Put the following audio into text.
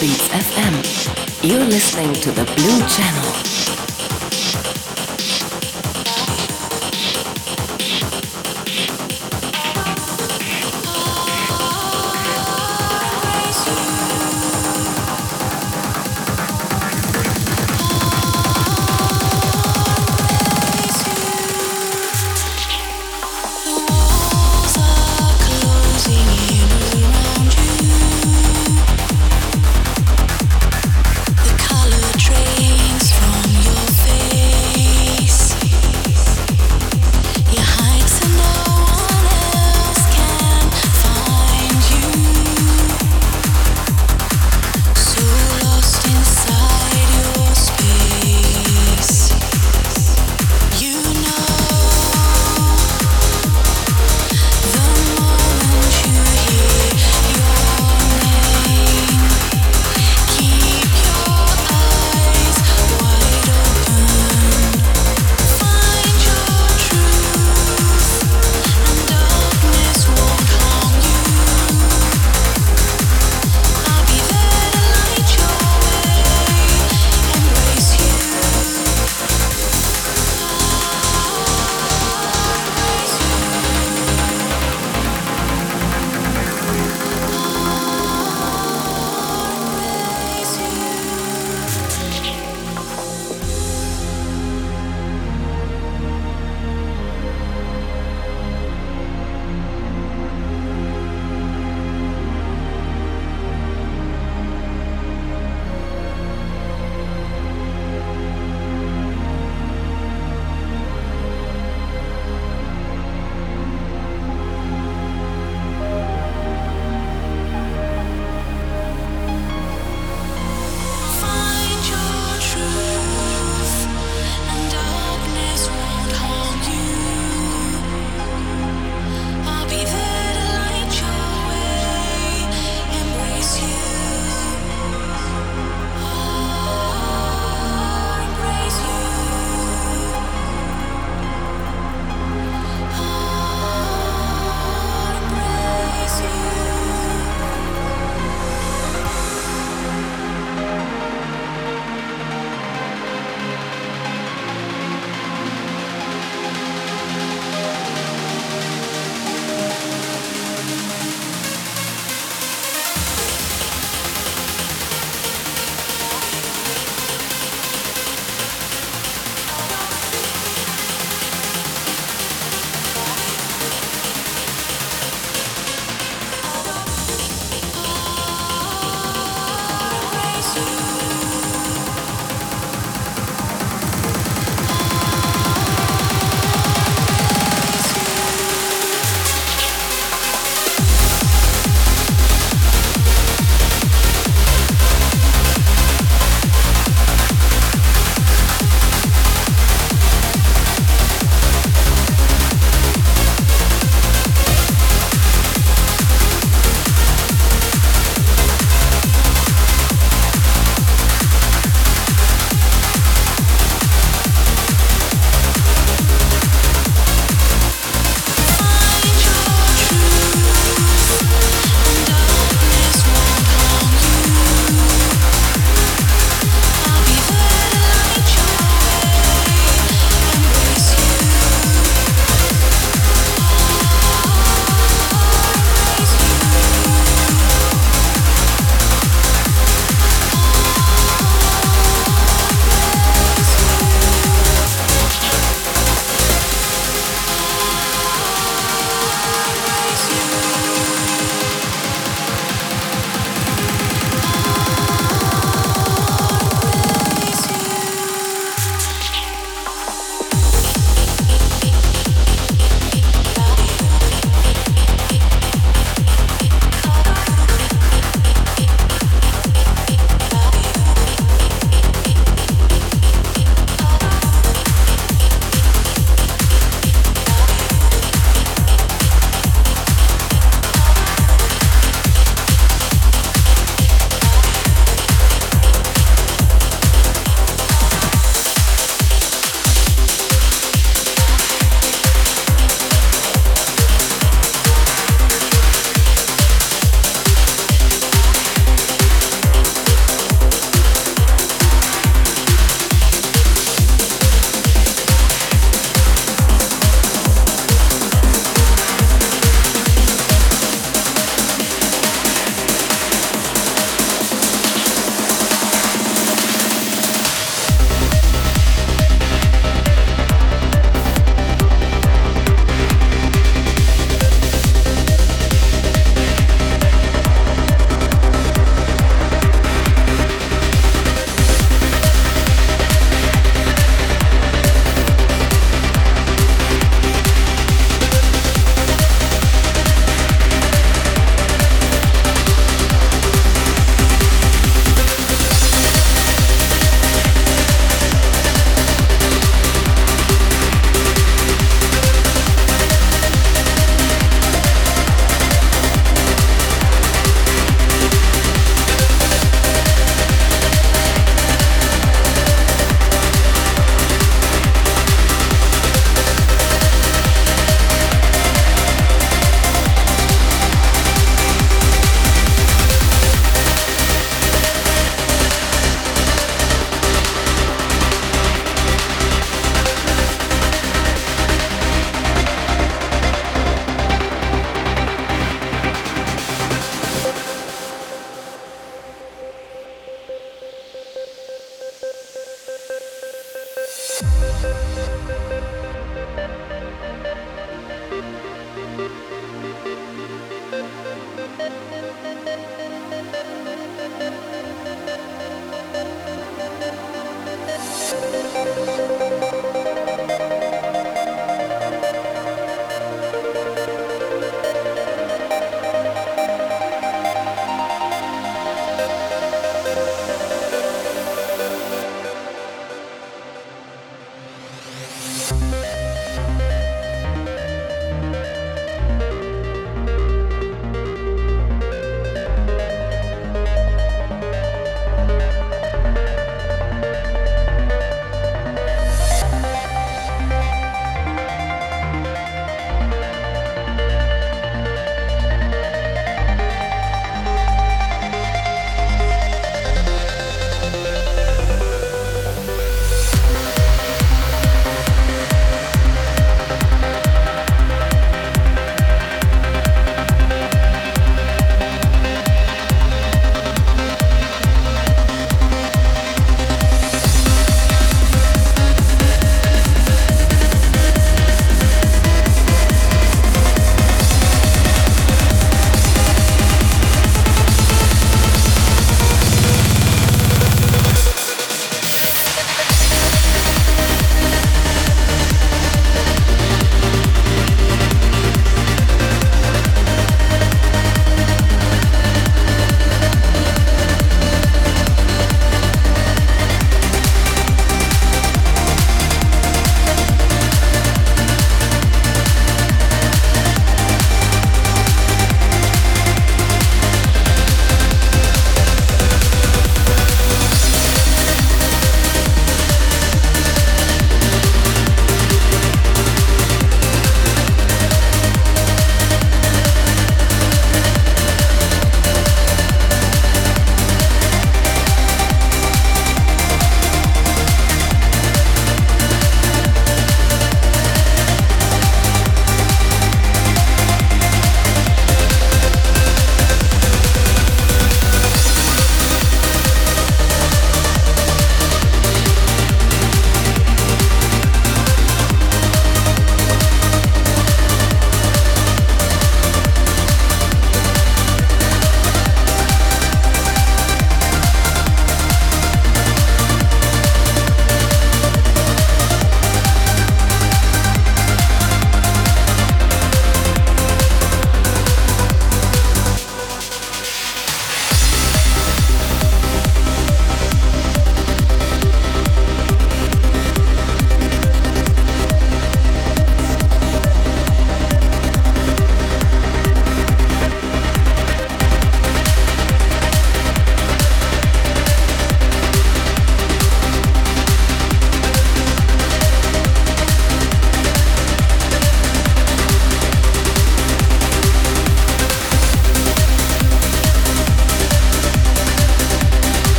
Beats FM. You're listening to the Blue Channel.